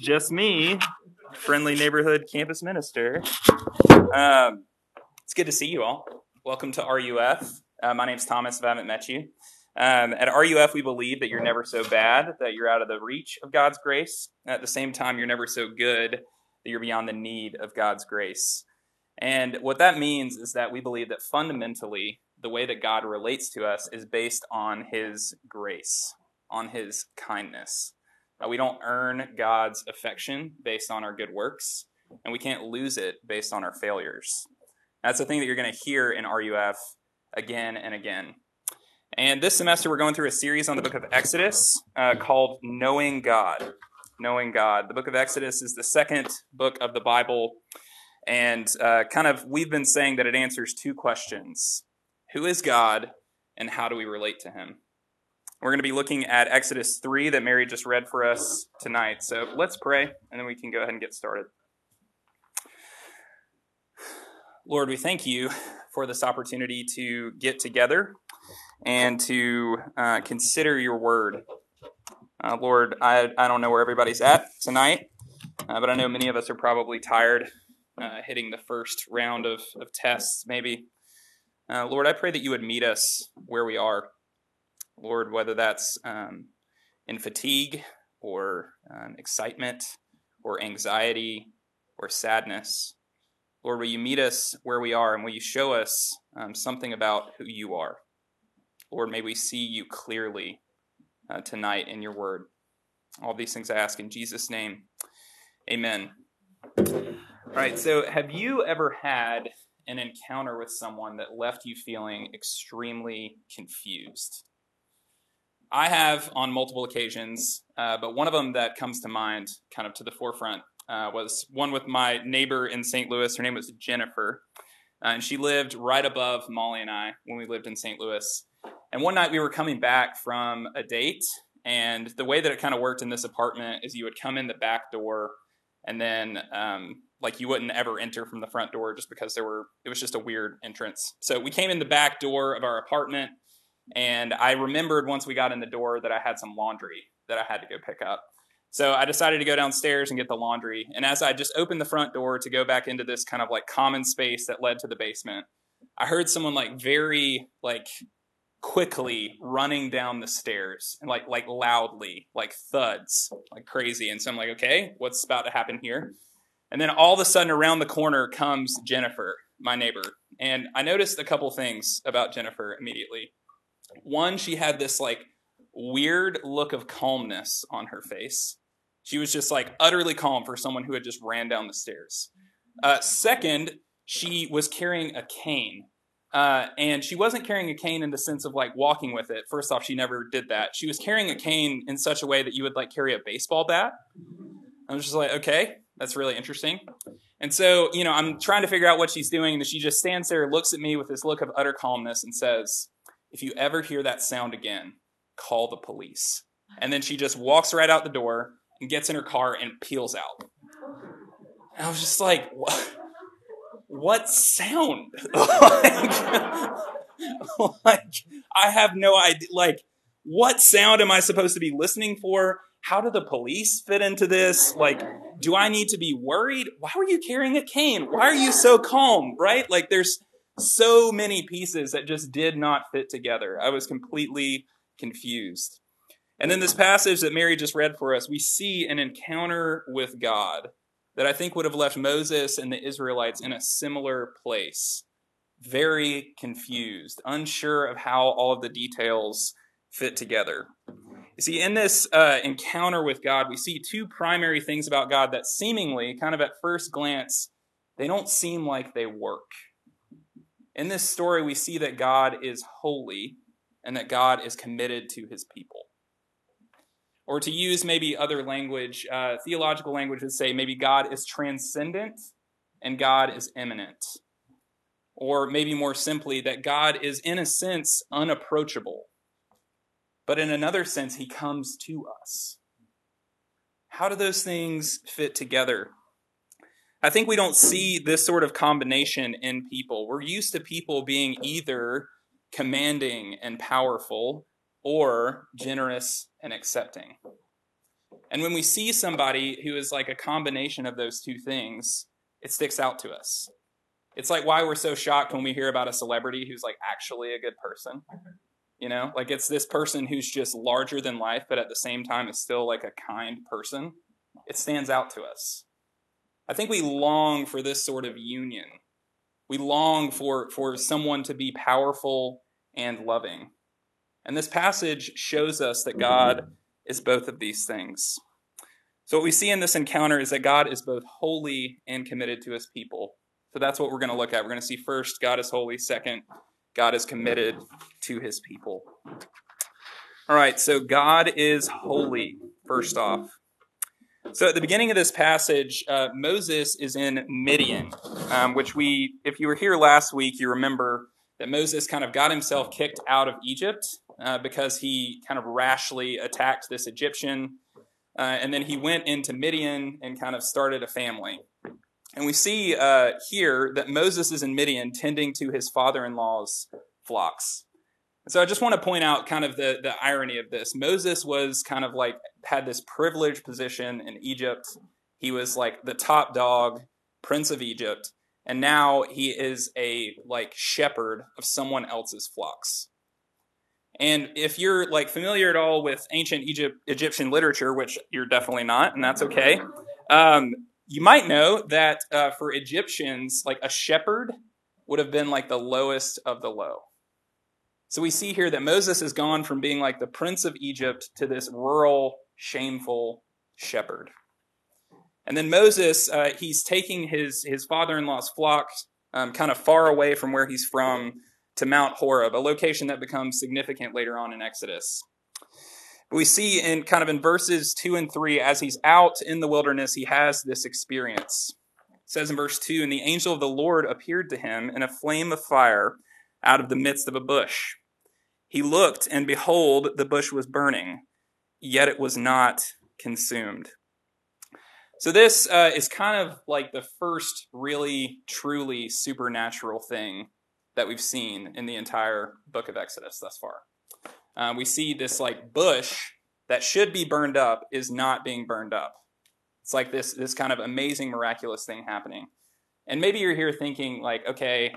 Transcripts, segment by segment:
just me, friendly neighborhood campus minister. Um, it's good to see you all. Welcome to RUF. Uh, my name's Thomas, if I haven't met you. Um, at RUF, we believe that you're never so bad that you're out of the reach of God's grace. At the same time, you're never so good that you're beyond the need of God's grace. And what that means is that we believe that fundamentally, the way that God relates to us is based on his grace, on his kindness. We don't earn God's affection based on our good works, and we can't lose it based on our failures. That's the thing that you're going to hear in RUF again and again. And this semester, we're going through a series on the book of Exodus uh, called Knowing God. Knowing God. The book of Exodus is the second book of the Bible. And uh, kind of, we've been saying that it answers two questions Who is God, and how do we relate to him? We're going to be looking at Exodus 3 that Mary just read for us tonight. So let's pray, and then we can go ahead and get started. Lord, we thank you for this opportunity to get together and to uh, consider your word. Uh, Lord, I, I don't know where everybody's at tonight, uh, but I know many of us are probably tired uh, hitting the first round of, of tests, maybe. Uh, Lord, I pray that you would meet us where we are. Lord, whether that's um, in fatigue or um, excitement or anxiety or sadness. Lord, will you meet us where we are and will you show us um, something about who you are? Lord, may we see you clearly uh, tonight in your word. All these things I ask in Jesus' name. Amen. All right, so have you ever had an encounter with someone that left you feeling extremely confused? I have on multiple occasions, uh, but one of them that comes to mind, kind of to the forefront, uh, was one with my neighbor in St. Louis. Her name was Jennifer, uh, and she lived right above Molly and I when we lived in St. Louis. And one night we were coming back from a date, and the way that it kind of worked in this apartment is you would come in the back door, and then um, like you wouldn't ever enter from the front door just because there were it was just a weird entrance. So we came in the back door of our apartment and I remembered once we got in the door that I had some laundry that I had to go pick up. So I decided to go downstairs and get the laundry. And as I just opened the front door to go back into this kind of like common space that led to the basement, I heard someone like very like quickly running down the stairs and like like loudly, like thuds, like crazy. And so I'm like, okay, what's about to happen here? And then all of a sudden around the corner comes Jennifer, my neighbor. And I noticed a couple things about Jennifer immediately. One, she had this like weird look of calmness on her face. She was just like utterly calm for someone who had just ran down the stairs. Uh, second, she was carrying a cane. Uh, and she wasn't carrying a cane in the sense of like walking with it. First off, she never did that. She was carrying a cane in such a way that you would like carry a baseball bat. I was just like, okay, that's really interesting. And so, you know, I'm trying to figure out what she's doing, and she just stands there, looks at me with this look of utter calmness, and says, if you ever hear that sound again, call the police. And then she just walks right out the door and gets in her car and peels out. And I was just like, what, what sound? like, like, I have no idea. Like, what sound am I supposed to be listening for? How do the police fit into this? Like, do I need to be worried? Why were you carrying a cane? Why are you so calm? Right? Like, there's so many pieces that just did not fit together. I was completely confused. And then this passage that Mary just read for us, we see an encounter with God that I think would have left Moses and the Israelites in a similar place. Very confused, unsure of how all of the details fit together. You see, in this uh, encounter with God, we see two primary things about God that seemingly, kind of at first glance, they don't seem like they work. In this story, we see that God is holy and that God is committed to his people. Or to use maybe other language, uh, theological language would say maybe God is transcendent and God is immanent. Or maybe more simply, that God is in a sense unapproachable. But in another sense, he comes to us. How do those things fit together? I think we don't see this sort of combination in people. We're used to people being either commanding and powerful or generous and accepting. And when we see somebody who is like a combination of those two things, it sticks out to us. It's like why we're so shocked when we hear about a celebrity who's like actually a good person. You know, like it's this person who's just larger than life, but at the same time is still like a kind person. It stands out to us. I think we long for this sort of union. We long for, for someone to be powerful and loving. And this passage shows us that God is both of these things. So, what we see in this encounter is that God is both holy and committed to his people. So, that's what we're going to look at. We're going to see first, God is holy. Second, God is committed to his people. All right, so God is holy, first off. So at the beginning of this passage, uh, Moses is in Midian, um, which we, if you were here last week, you remember that Moses kind of got himself kicked out of Egypt uh, because he kind of rashly attacked this Egyptian. Uh, and then he went into Midian and kind of started a family. And we see uh, here that Moses is in Midian tending to his father in law's flocks. So I just want to point out kind of the, the irony of this. Moses was kind of like had this privileged position in Egypt. He was like the top dog, prince of Egypt, and now he is a like shepherd of someone else's flocks. And if you're like familiar at all with ancient Egypt Egyptian literature, which you're definitely not, and that's okay, um, you might know that uh, for Egyptians, like a shepherd would have been like the lowest of the low. So we see here that Moses has gone from being like the prince of Egypt to this rural, shameful shepherd. And then Moses, uh, he's taking his, his father in law's flock um, kind of far away from where he's from to Mount Horeb, a location that becomes significant later on in Exodus. We see in kind of in verses 2 and 3, as he's out in the wilderness, he has this experience. It says in verse 2 And the angel of the Lord appeared to him in a flame of fire out of the midst of a bush. He looked, and behold, the bush was burning, yet it was not consumed. So, this uh, is kind of like the first really, truly supernatural thing that we've seen in the entire book of Exodus thus far. Uh, we see this like bush that should be burned up is not being burned up. It's like this, this kind of amazing, miraculous thing happening. And maybe you're here thinking, like, okay,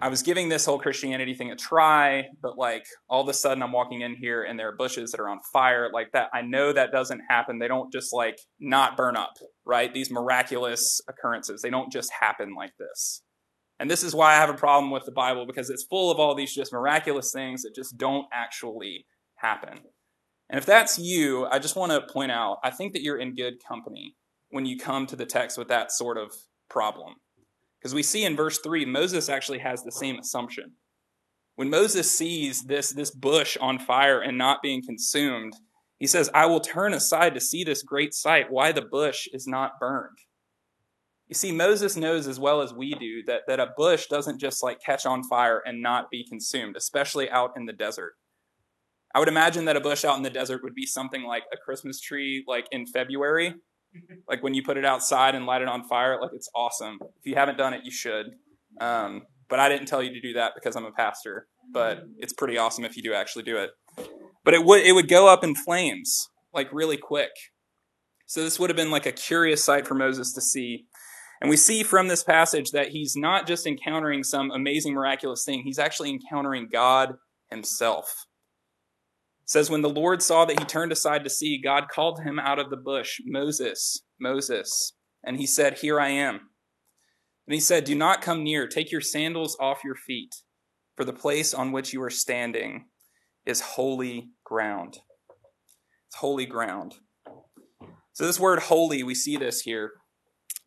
I was giving this whole Christianity thing a try, but like all of a sudden I'm walking in here and there are bushes that are on fire like that. I know that doesn't happen. They don't just like not burn up, right? These miraculous occurrences, they don't just happen like this. And this is why I have a problem with the Bible because it's full of all these just miraculous things that just don't actually happen. And if that's you, I just want to point out I think that you're in good company when you come to the text with that sort of problem. Because we see in verse 3, Moses actually has the same assumption. When Moses sees this, this bush on fire and not being consumed, he says, I will turn aside to see this great sight, why the bush is not burned. You see, Moses knows as well as we do that, that a bush doesn't just like catch on fire and not be consumed, especially out in the desert. I would imagine that a bush out in the desert would be something like a Christmas tree, like in February, like when you put it outside and light it on fire, like it's awesome. If you haven't done it, you should. Um, but I didn't tell you to do that because I'm a pastor. But it's pretty awesome if you do actually do it. But it would it would go up in flames like really quick. So this would have been like a curious sight for Moses to see. And we see from this passage that he's not just encountering some amazing miraculous thing, he's actually encountering God himself. Says, When the Lord saw that he turned aside to see, God called him out of the bush, Moses, Moses. And he said, Here I am. And he said, Do not come near. Take your sandals off your feet, for the place on which you are standing is holy ground. It's holy ground. So, this word holy, we see this here.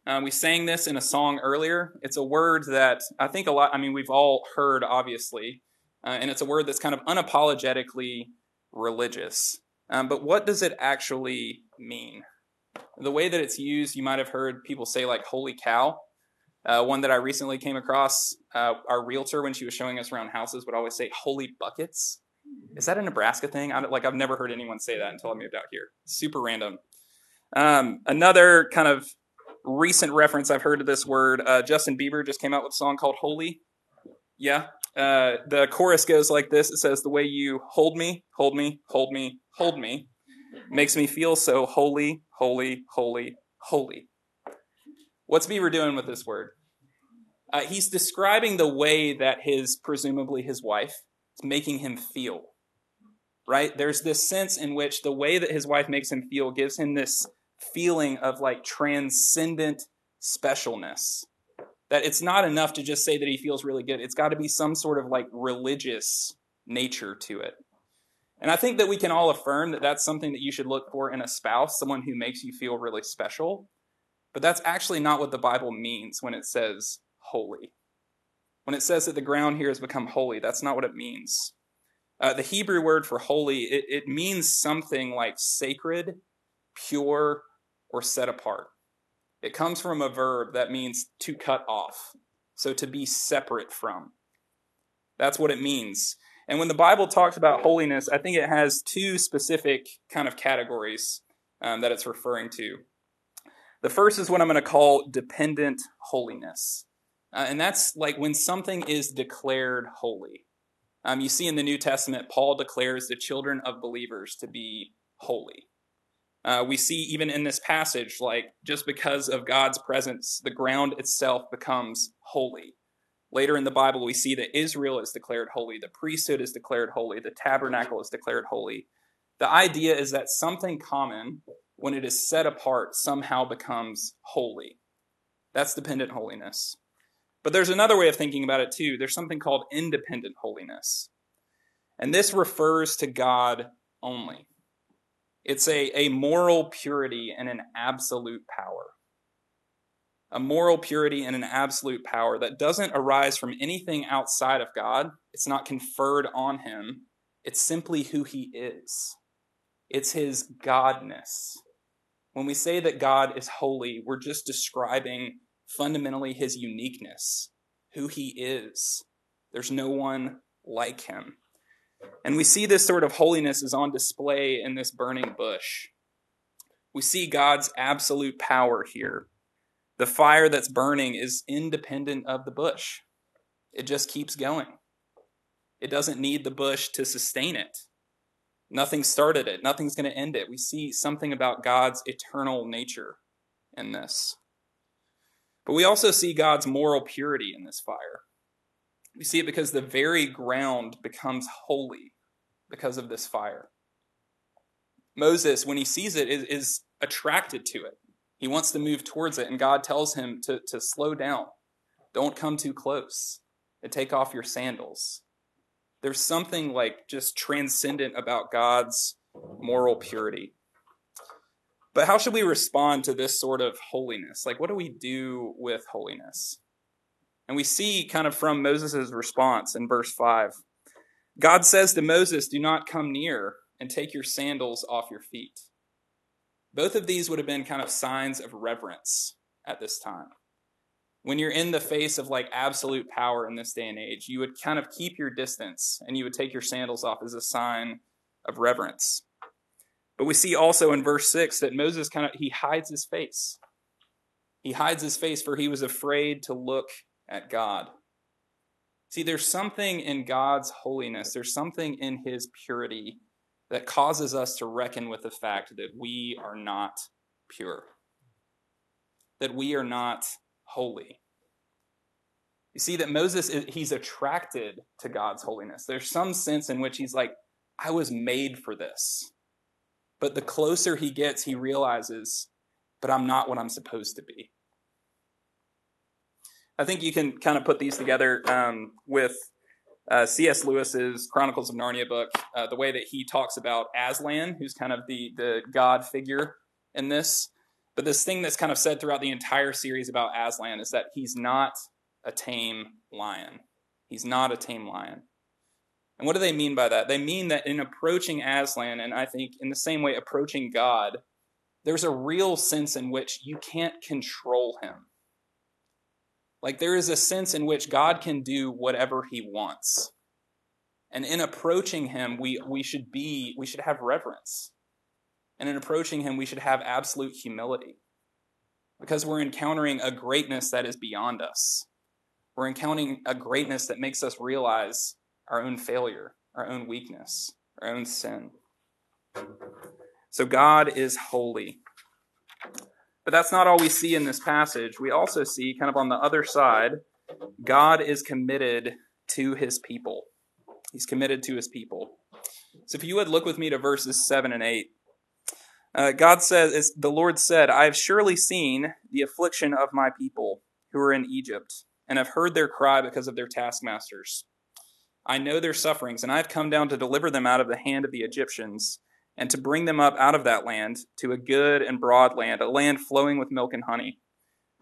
Uh, we sang this in a song earlier. It's a word that I think a lot, I mean, we've all heard, obviously. Uh, and it's a word that's kind of unapologetically religious. Um, but what does it actually mean? The way that it's used, you might have heard people say, like, holy cow. Uh, one that I recently came across, uh, our realtor, when she was showing us around houses, would always say, holy buckets. Is that a Nebraska thing? I like, I've never heard anyone say that until I moved out here. Super random. Um, another kind of recent reference I've heard to this word, uh, Justin Bieber just came out with a song called Holy. Yeah, uh, the chorus goes like this it says, The way you hold me, hold me, hold me, hold me. Makes me feel so holy, holy, holy, holy. What's Bieber doing with this word? Uh, he's describing the way that his, presumably his wife, is making him feel. Right? There's this sense in which the way that his wife makes him feel gives him this feeling of like transcendent specialness. That it's not enough to just say that he feels really good. It's got to be some sort of like religious nature to it. And I think that we can all affirm that that's something that you should look for in a spouse, someone who makes you feel really special. But that's actually not what the Bible means when it says holy. When it says that the ground here has become holy, that's not what it means. Uh, the Hebrew word for holy, it, it means something like sacred, pure, or set apart. It comes from a verb that means to cut off, so to be separate from. That's what it means. And when the Bible talks about holiness, I think it has two specific kind of categories um, that it's referring to. The first is what I'm going to call dependent holiness. Uh, and that's like when something is declared holy. Um, you see in the New Testament, Paul declares the children of believers to be holy. Uh, we see even in this passage, like just because of God's presence, the ground itself becomes holy. Later in the Bible, we see that Israel is declared holy, the priesthood is declared holy, the tabernacle is declared holy. The idea is that something common, when it is set apart, somehow becomes holy. That's dependent holiness. But there's another way of thinking about it too. There's something called independent holiness. And this refers to God only. It's a, a moral purity and an absolute power. A moral purity and an absolute power that doesn't arise from anything outside of God. It's not conferred on him. It's simply who he is. It's his godness. When we say that God is holy, we're just describing fundamentally his uniqueness, who he is. There's no one like him. And we see this sort of holiness is on display in this burning bush. We see God's absolute power here. The fire that's burning is independent of the bush, it just keeps going. It doesn't need the bush to sustain it. Nothing started it, nothing's going to end it. We see something about God's eternal nature in this. But we also see God's moral purity in this fire. We see it because the very ground becomes holy because of this fire. Moses, when he sees it, is, is attracted to it. He wants to move towards it, and God tells him to, to slow down. Don't come too close and take off your sandals. There's something like just transcendent about God's moral purity. But how should we respond to this sort of holiness? Like, what do we do with holiness? And we see kind of from Moses' response in verse 5. God says to Moses, Do not come near and take your sandals off your feet. Both of these would have been kind of signs of reverence at this time. When you're in the face of like absolute power in this day and age, you would kind of keep your distance and you would take your sandals off as a sign of reverence. But we see also in verse 6 that Moses kind of he hides his face. He hides his face for he was afraid to look at God. See, there's something in God's holiness, there's something in his purity that causes us to reckon with the fact that we are not pure, that we are not holy. You see that Moses, he's attracted to God's holiness. There's some sense in which he's like, I was made for this. But the closer he gets, he realizes, but I'm not what I'm supposed to be. I think you can kind of put these together um, with uh, C.S. Lewis's Chronicles of Narnia book, uh, the way that he talks about Aslan, who's kind of the the god figure in this. But this thing that's kind of said throughout the entire series about Aslan is that he's not a tame lion. He's not a tame lion. And what do they mean by that? They mean that in approaching Aslan, and I think in the same way approaching God, there's a real sense in which you can't control him. Like there is a sense in which God can do whatever he wants. And in approaching him, we, we should be, we should have reverence. And in approaching him, we should have absolute humility. Because we're encountering a greatness that is beyond us. We're encountering a greatness that makes us realize our own failure, our own weakness, our own sin. So God is holy. But that's not all we see in this passage. We also see, kind of on the other side, God is committed to his people. He's committed to his people. So if you would look with me to verses 7 and 8. Uh, God says, the Lord said, I have surely seen the affliction of my people who are in Egypt, and have heard their cry because of their taskmasters. I know their sufferings, and I have come down to deliver them out of the hand of the Egyptians, and to bring them up out of that land to a good and broad land, a land flowing with milk and honey,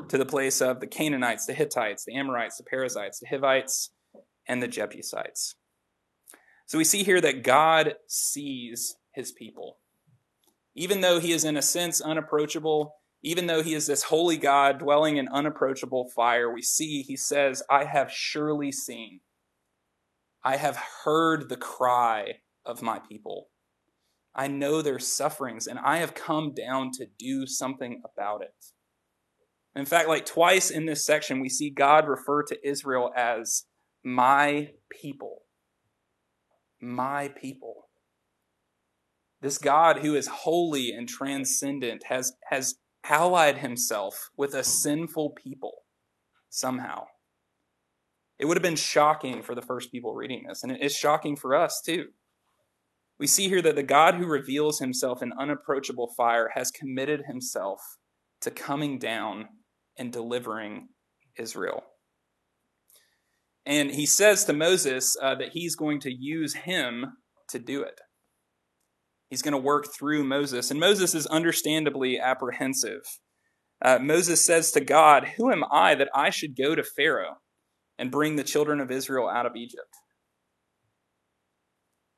to the place of the Canaanites, the Hittites, the Amorites, the Perizzites, the Hivites, and the Jebusites. So we see here that God sees his people. Even though he is in a sense unapproachable, even though he is this holy God dwelling in unapproachable fire, we see he says, I have surely seen. I have heard the cry of my people. I know their sufferings, and I have come down to do something about it. In fact, like twice in this section, we see God refer to Israel as my people. My people. This God who is holy and transcendent has, has allied himself with a sinful people somehow. It would have been shocking for the first people reading this, and it is shocking for us too. We see here that the God who reveals himself in unapproachable fire has committed himself to coming down and delivering Israel. And he says to Moses uh, that he's going to use him to do it. He's going to work through Moses. And Moses is understandably apprehensive. Uh, Moses says to God, Who am I that I should go to Pharaoh and bring the children of Israel out of Egypt?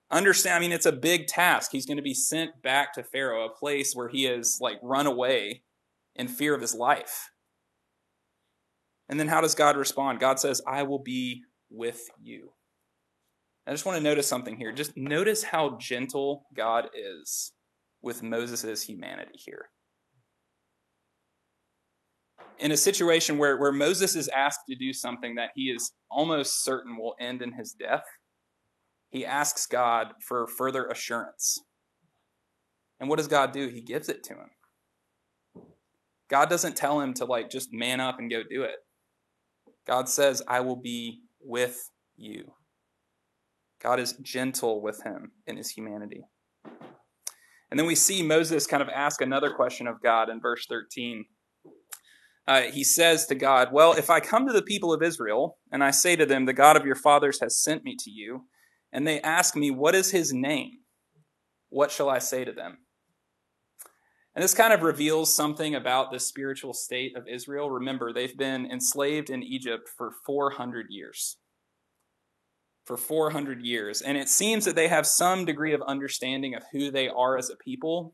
Understand, I mean, it's a big task. He's going to be sent back to Pharaoh, a place where he has like run away in fear of his life. And then how does God respond? God says, I will be with you. I just want to notice something here. Just notice how gentle God is with Moses' humanity here. In a situation where, where Moses is asked to do something that he is almost certain will end in his death, he asks God for further assurance. And what does God do? He gives it to him. God doesn't tell him to like just man up and go do it. God says, I will be with you. God is gentle with him in his humanity. And then we see Moses kind of ask another question of God in verse 13. Uh, he says to God, Well, if I come to the people of Israel and I say to them, The God of your fathers has sent me to you, and they ask me, What is his name? What shall I say to them? And this kind of reveals something about the spiritual state of Israel. Remember, they've been enslaved in Egypt for 400 years. For 400 years. And it seems that they have some degree of understanding of who they are as a people.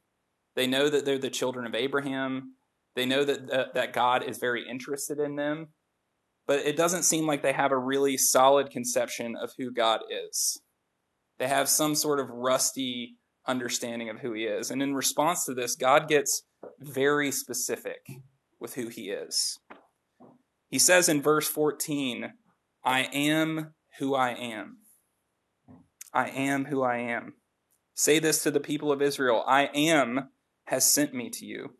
They know that they're the children of Abraham. They know that, that God is very interested in them. But it doesn't seem like they have a really solid conception of who God is. They have some sort of rusty understanding of who he is. And in response to this, God gets very specific with who he is. He says in verse 14, I am who I am. I am who I am. Say this to the people of Israel I am has sent me to you.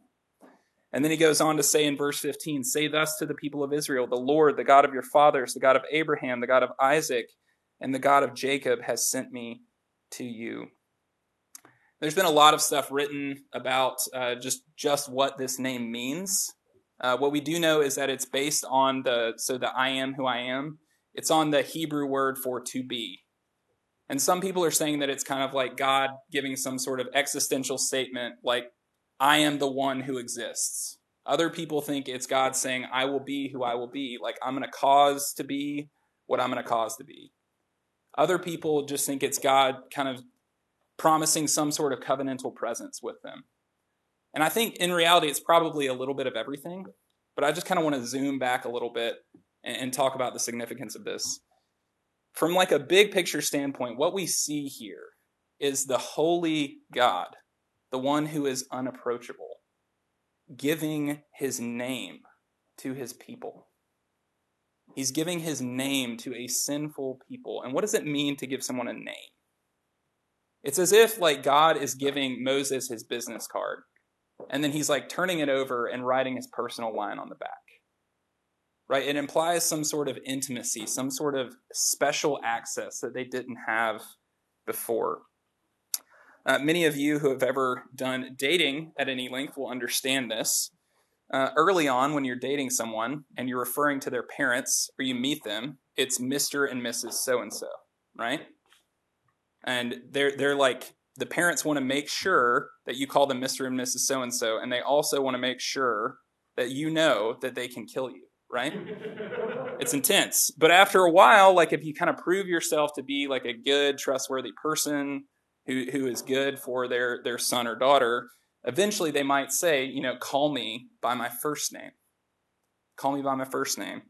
And then he goes on to say in verse 15, Say thus to the people of Israel, the Lord, the God of your fathers, the God of Abraham, the God of Isaac, and the God of Jacob has sent me to you. There's been a lot of stuff written about uh, just just what this name means. Uh, what we do know is that it's based on the so the I am who I am. It's on the Hebrew word for to be. And some people are saying that it's kind of like God giving some sort of existential statement, like, I am the one who exists. Other people think it's God saying, I will be who I will be, like, I'm going to cause to be what I'm going to cause to be. Other people just think it's God kind of promising some sort of covenantal presence with them. And I think in reality, it's probably a little bit of everything, but I just kind of want to zoom back a little bit and, and talk about the significance of this. From like a big picture standpoint, what we see here is the holy God, the one who is unapproachable, giving his name to his people. He's giving his name to a sinful people. And what does it mean to give someone a name? It's as if like God is giving Moses his business card and then he's like turning it over and writing his personal line on the back. Right? It implies some sort of intimacy, some sort of special access that they didn't have before. Uh, many of you who have ever done dating at any length will understand this. Uh, early on, when you're dating someone and you're referring to their parents or you meet them, it's Mr. and Mrs. So and so, right? And they're they're like the parents want to make sure that you call them Mr. and Mrs. So and so, and they also want to make sure that you know that they can kill you, right? it's intense. But after a while, like if you kind of prove yourself to be like a good, trustworthy person who, who is good for their, their son or daughter, eventually they might say, you know, call me by my first name. Call me by my first name.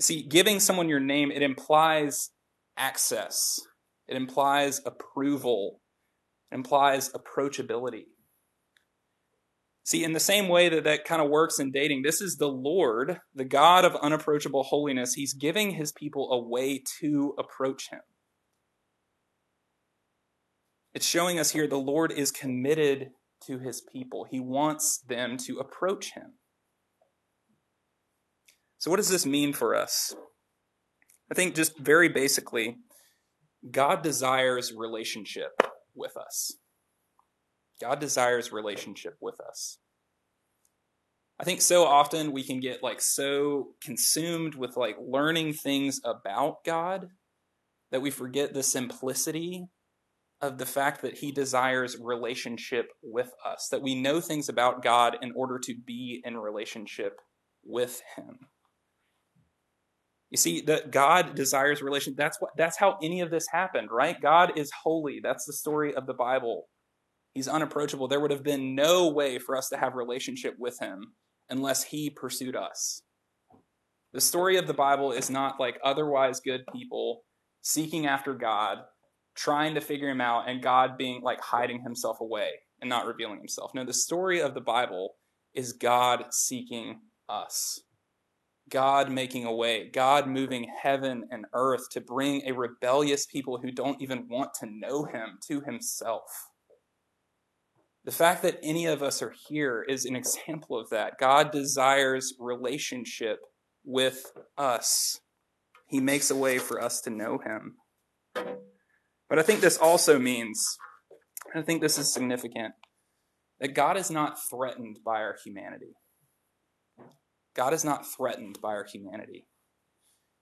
See, giving someone your name, it implies access it implies approval, it implies approachability. See, in the same way that that kind of works in dating, this is the Lord, the God of unapproachable holiness. He's giving his people a way to approach him. It's showing us here the Lord is committed to his people. He wants them to approach him. So, what does this mean for us? I think just very basically, God desires relationship with us. God desires relationship with us. I think so often we can get like so consumed with like learning things about God that we forget the simplicity of the fact that he desires relationship with us, that we know things about God in order to be in relationship with him. You see that God desires relation. That's what that's how any of this happened, right? God is holy. That's the story of the Bible. He's unapproachable. There would have been no way for us to have relationship with him unless he pursued us. The story of the Bible is not like otherwise good people seeking after God, trying to figure him out and God being like hiding himself away and not revealing himself. No, the story of the Bible is God seeking us. God making a way, God moving heaven and earth to bring a rebellious people who don't even want to know him to himself. The fact that any of us are here is an example of that. God desires relationship with us. He makes a way for us to know him. But I think this also means, I think this is significant, that God is not threatened by our humanity. God is not threatened by our humanity.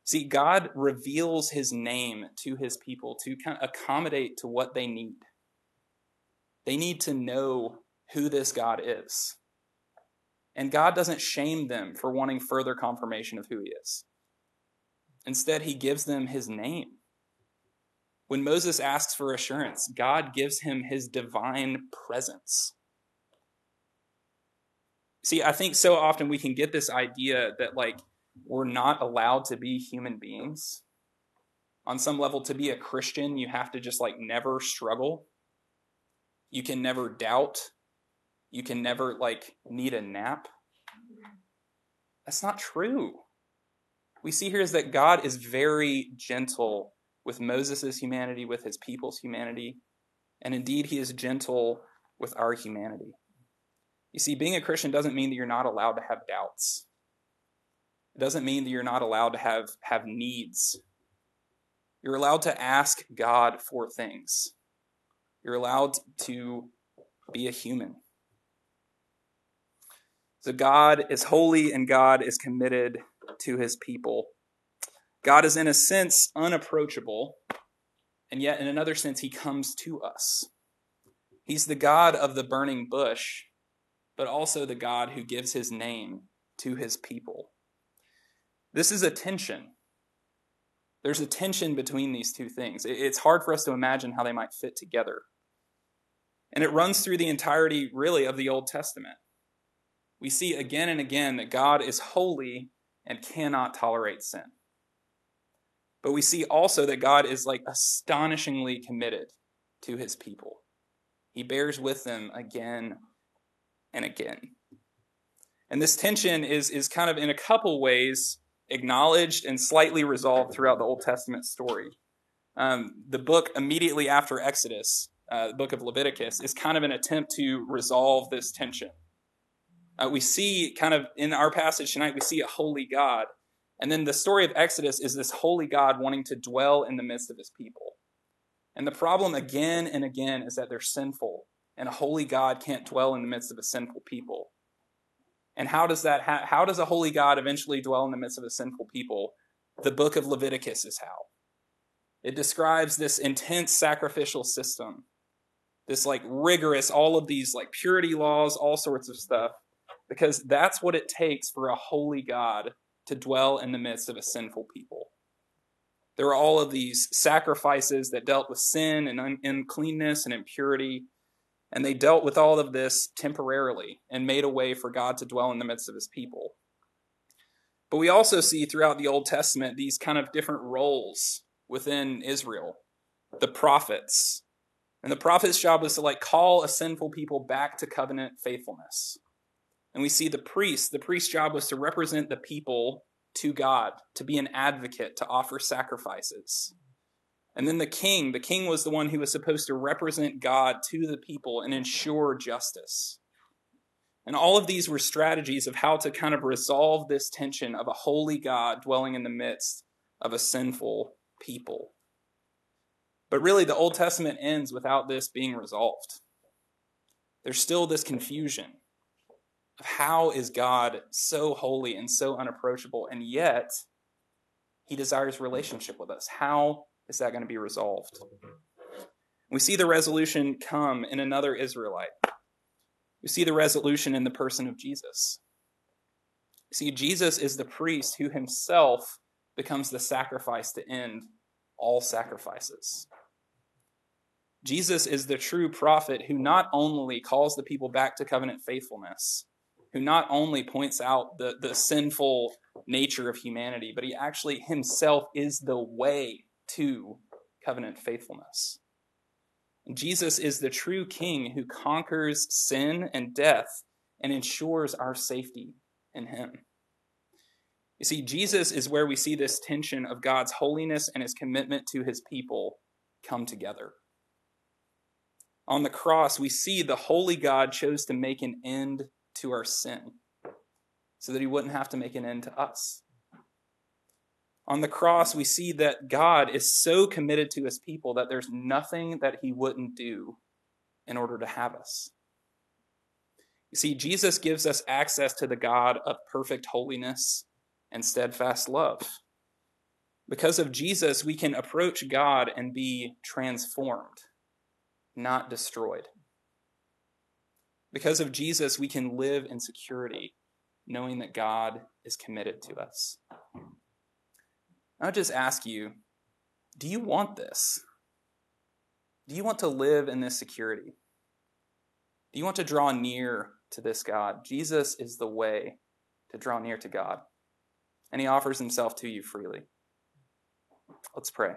See, God reveals his name to his people to accommodate to what they need. They need to know who this God is. And God doesn't shame them for wanting further confirmation of who he is. Instead, he gives them his name. When Moses asks for assurance, God gives him his divine presence. See, I think so often we can get this idea that like we're not allowed to be human beings. On some level, to be a Christian, you have to just like never struggle. You can never doubt. You can never like need a nap. That's not true. We see here is that God is very gentle with Moses' humanity, with his people's humanity, and indeed he is gentle with our humanity. You see, being a Christian doesn't mean that you're not allowed to have doubts. It doesn't mean that you're not allowed to have, have needs. You're allowed to ask God for things. You're allowed to be a human. So God is holy and God is committed to his people. God is, in a sense, unapproachable, and yet, in another sense, he comes to us. He's the God of the burning bush, but also the God who gives his name to his people. This is a tension. There's a tension between these two things. It's hard for us to imagine how they might fit together. And it runs through the entirety, really, of the Old Testament. We see again and again that God is holy and cannot tolerate sin. But we see also that God is like astonishingly committed to his people. He bears with them again and again. And this tension is, is kind of in a couple ways acknowledged and slightly resolved throughout the Old Testament story. Um, the book immediately after Exodus, uh, the book of Leviticus, is kind of an attempt to resolve this tension. Uh, we see kind of in our passage tonight, we see a holy God. And then the story of Exodus is this holy God wanting to dwell in the midst of his people. And the problem again and again is that they're sinful, and a holy God can't dwell in the midst of a sinful people. And how does that ha- how does a holy God eventually dwell in the midst of a sinful people? The book of Leviticus is how. It describes this intense sacrificial system. This like rigorous all of these like purity laws, all sorts of stuff because that's what it takes for a holy God to dwell in the midst of a sinful people. There were all of these sacrifices that dealt with sin and uncleanness and impurity, and they dealt with all of this temporarily and made a way for God to dwell in the midst of his people. But we also see throughout the Old Testament these kind of different roles within Israel the prophets. And the prophet's job was to like call a sinful people back to covenant faithfulness. And we see the priest, the priest's job was to represent the people to God, to be an advocate, to offer sacrifices. And then the king, the king was the one who was supposed to represent God to the people and ensure justice. And all of these were strategies of how to kind of resolve this tension of a holy God dwelling in the midst of a sinful people. But really, the Old Testament ends without this being resolved. There's still this confusion how is God so holy and so unapproachable, and yet he desires relationship with us. How is that going to be resolved? We see the resolution come in another Israelite. We see the resolution in the person of Jesus. See, Jesus is the priest who himself becomes the sacrifice to end all sacrifices. Jesus is the true prophet who not only calls the people back to covenant faithfulness, who not only points out the, the sinful nature of humanity, but he actually himself is the way to covenant faithfulness. Jesus is the true king who conquers sin and death and ensures our safety in him. You see, Jesus is where we see this tension of God's holiness and his commitment to his people come together. On the cross, we see the holy God chose to make an end to our sin so that he wouldn't have to make an end to us. On the cross, we see that God is so committed to his people that there's nothing that he wouldn't do in order to have us. You see, Jesus gives us access to the God of perfect holiness and steadfast love. Because of Jesus, we can approach God and be transformed, not destroyed. Because of Jesus, we can live in security, knowing that God is committed to us. I would just ask you do you want this? Do you want to live in this security? Do you want to draw near to this God? Jesus is the way to draw near to God, and He offers Himself to you freely. Let's pray.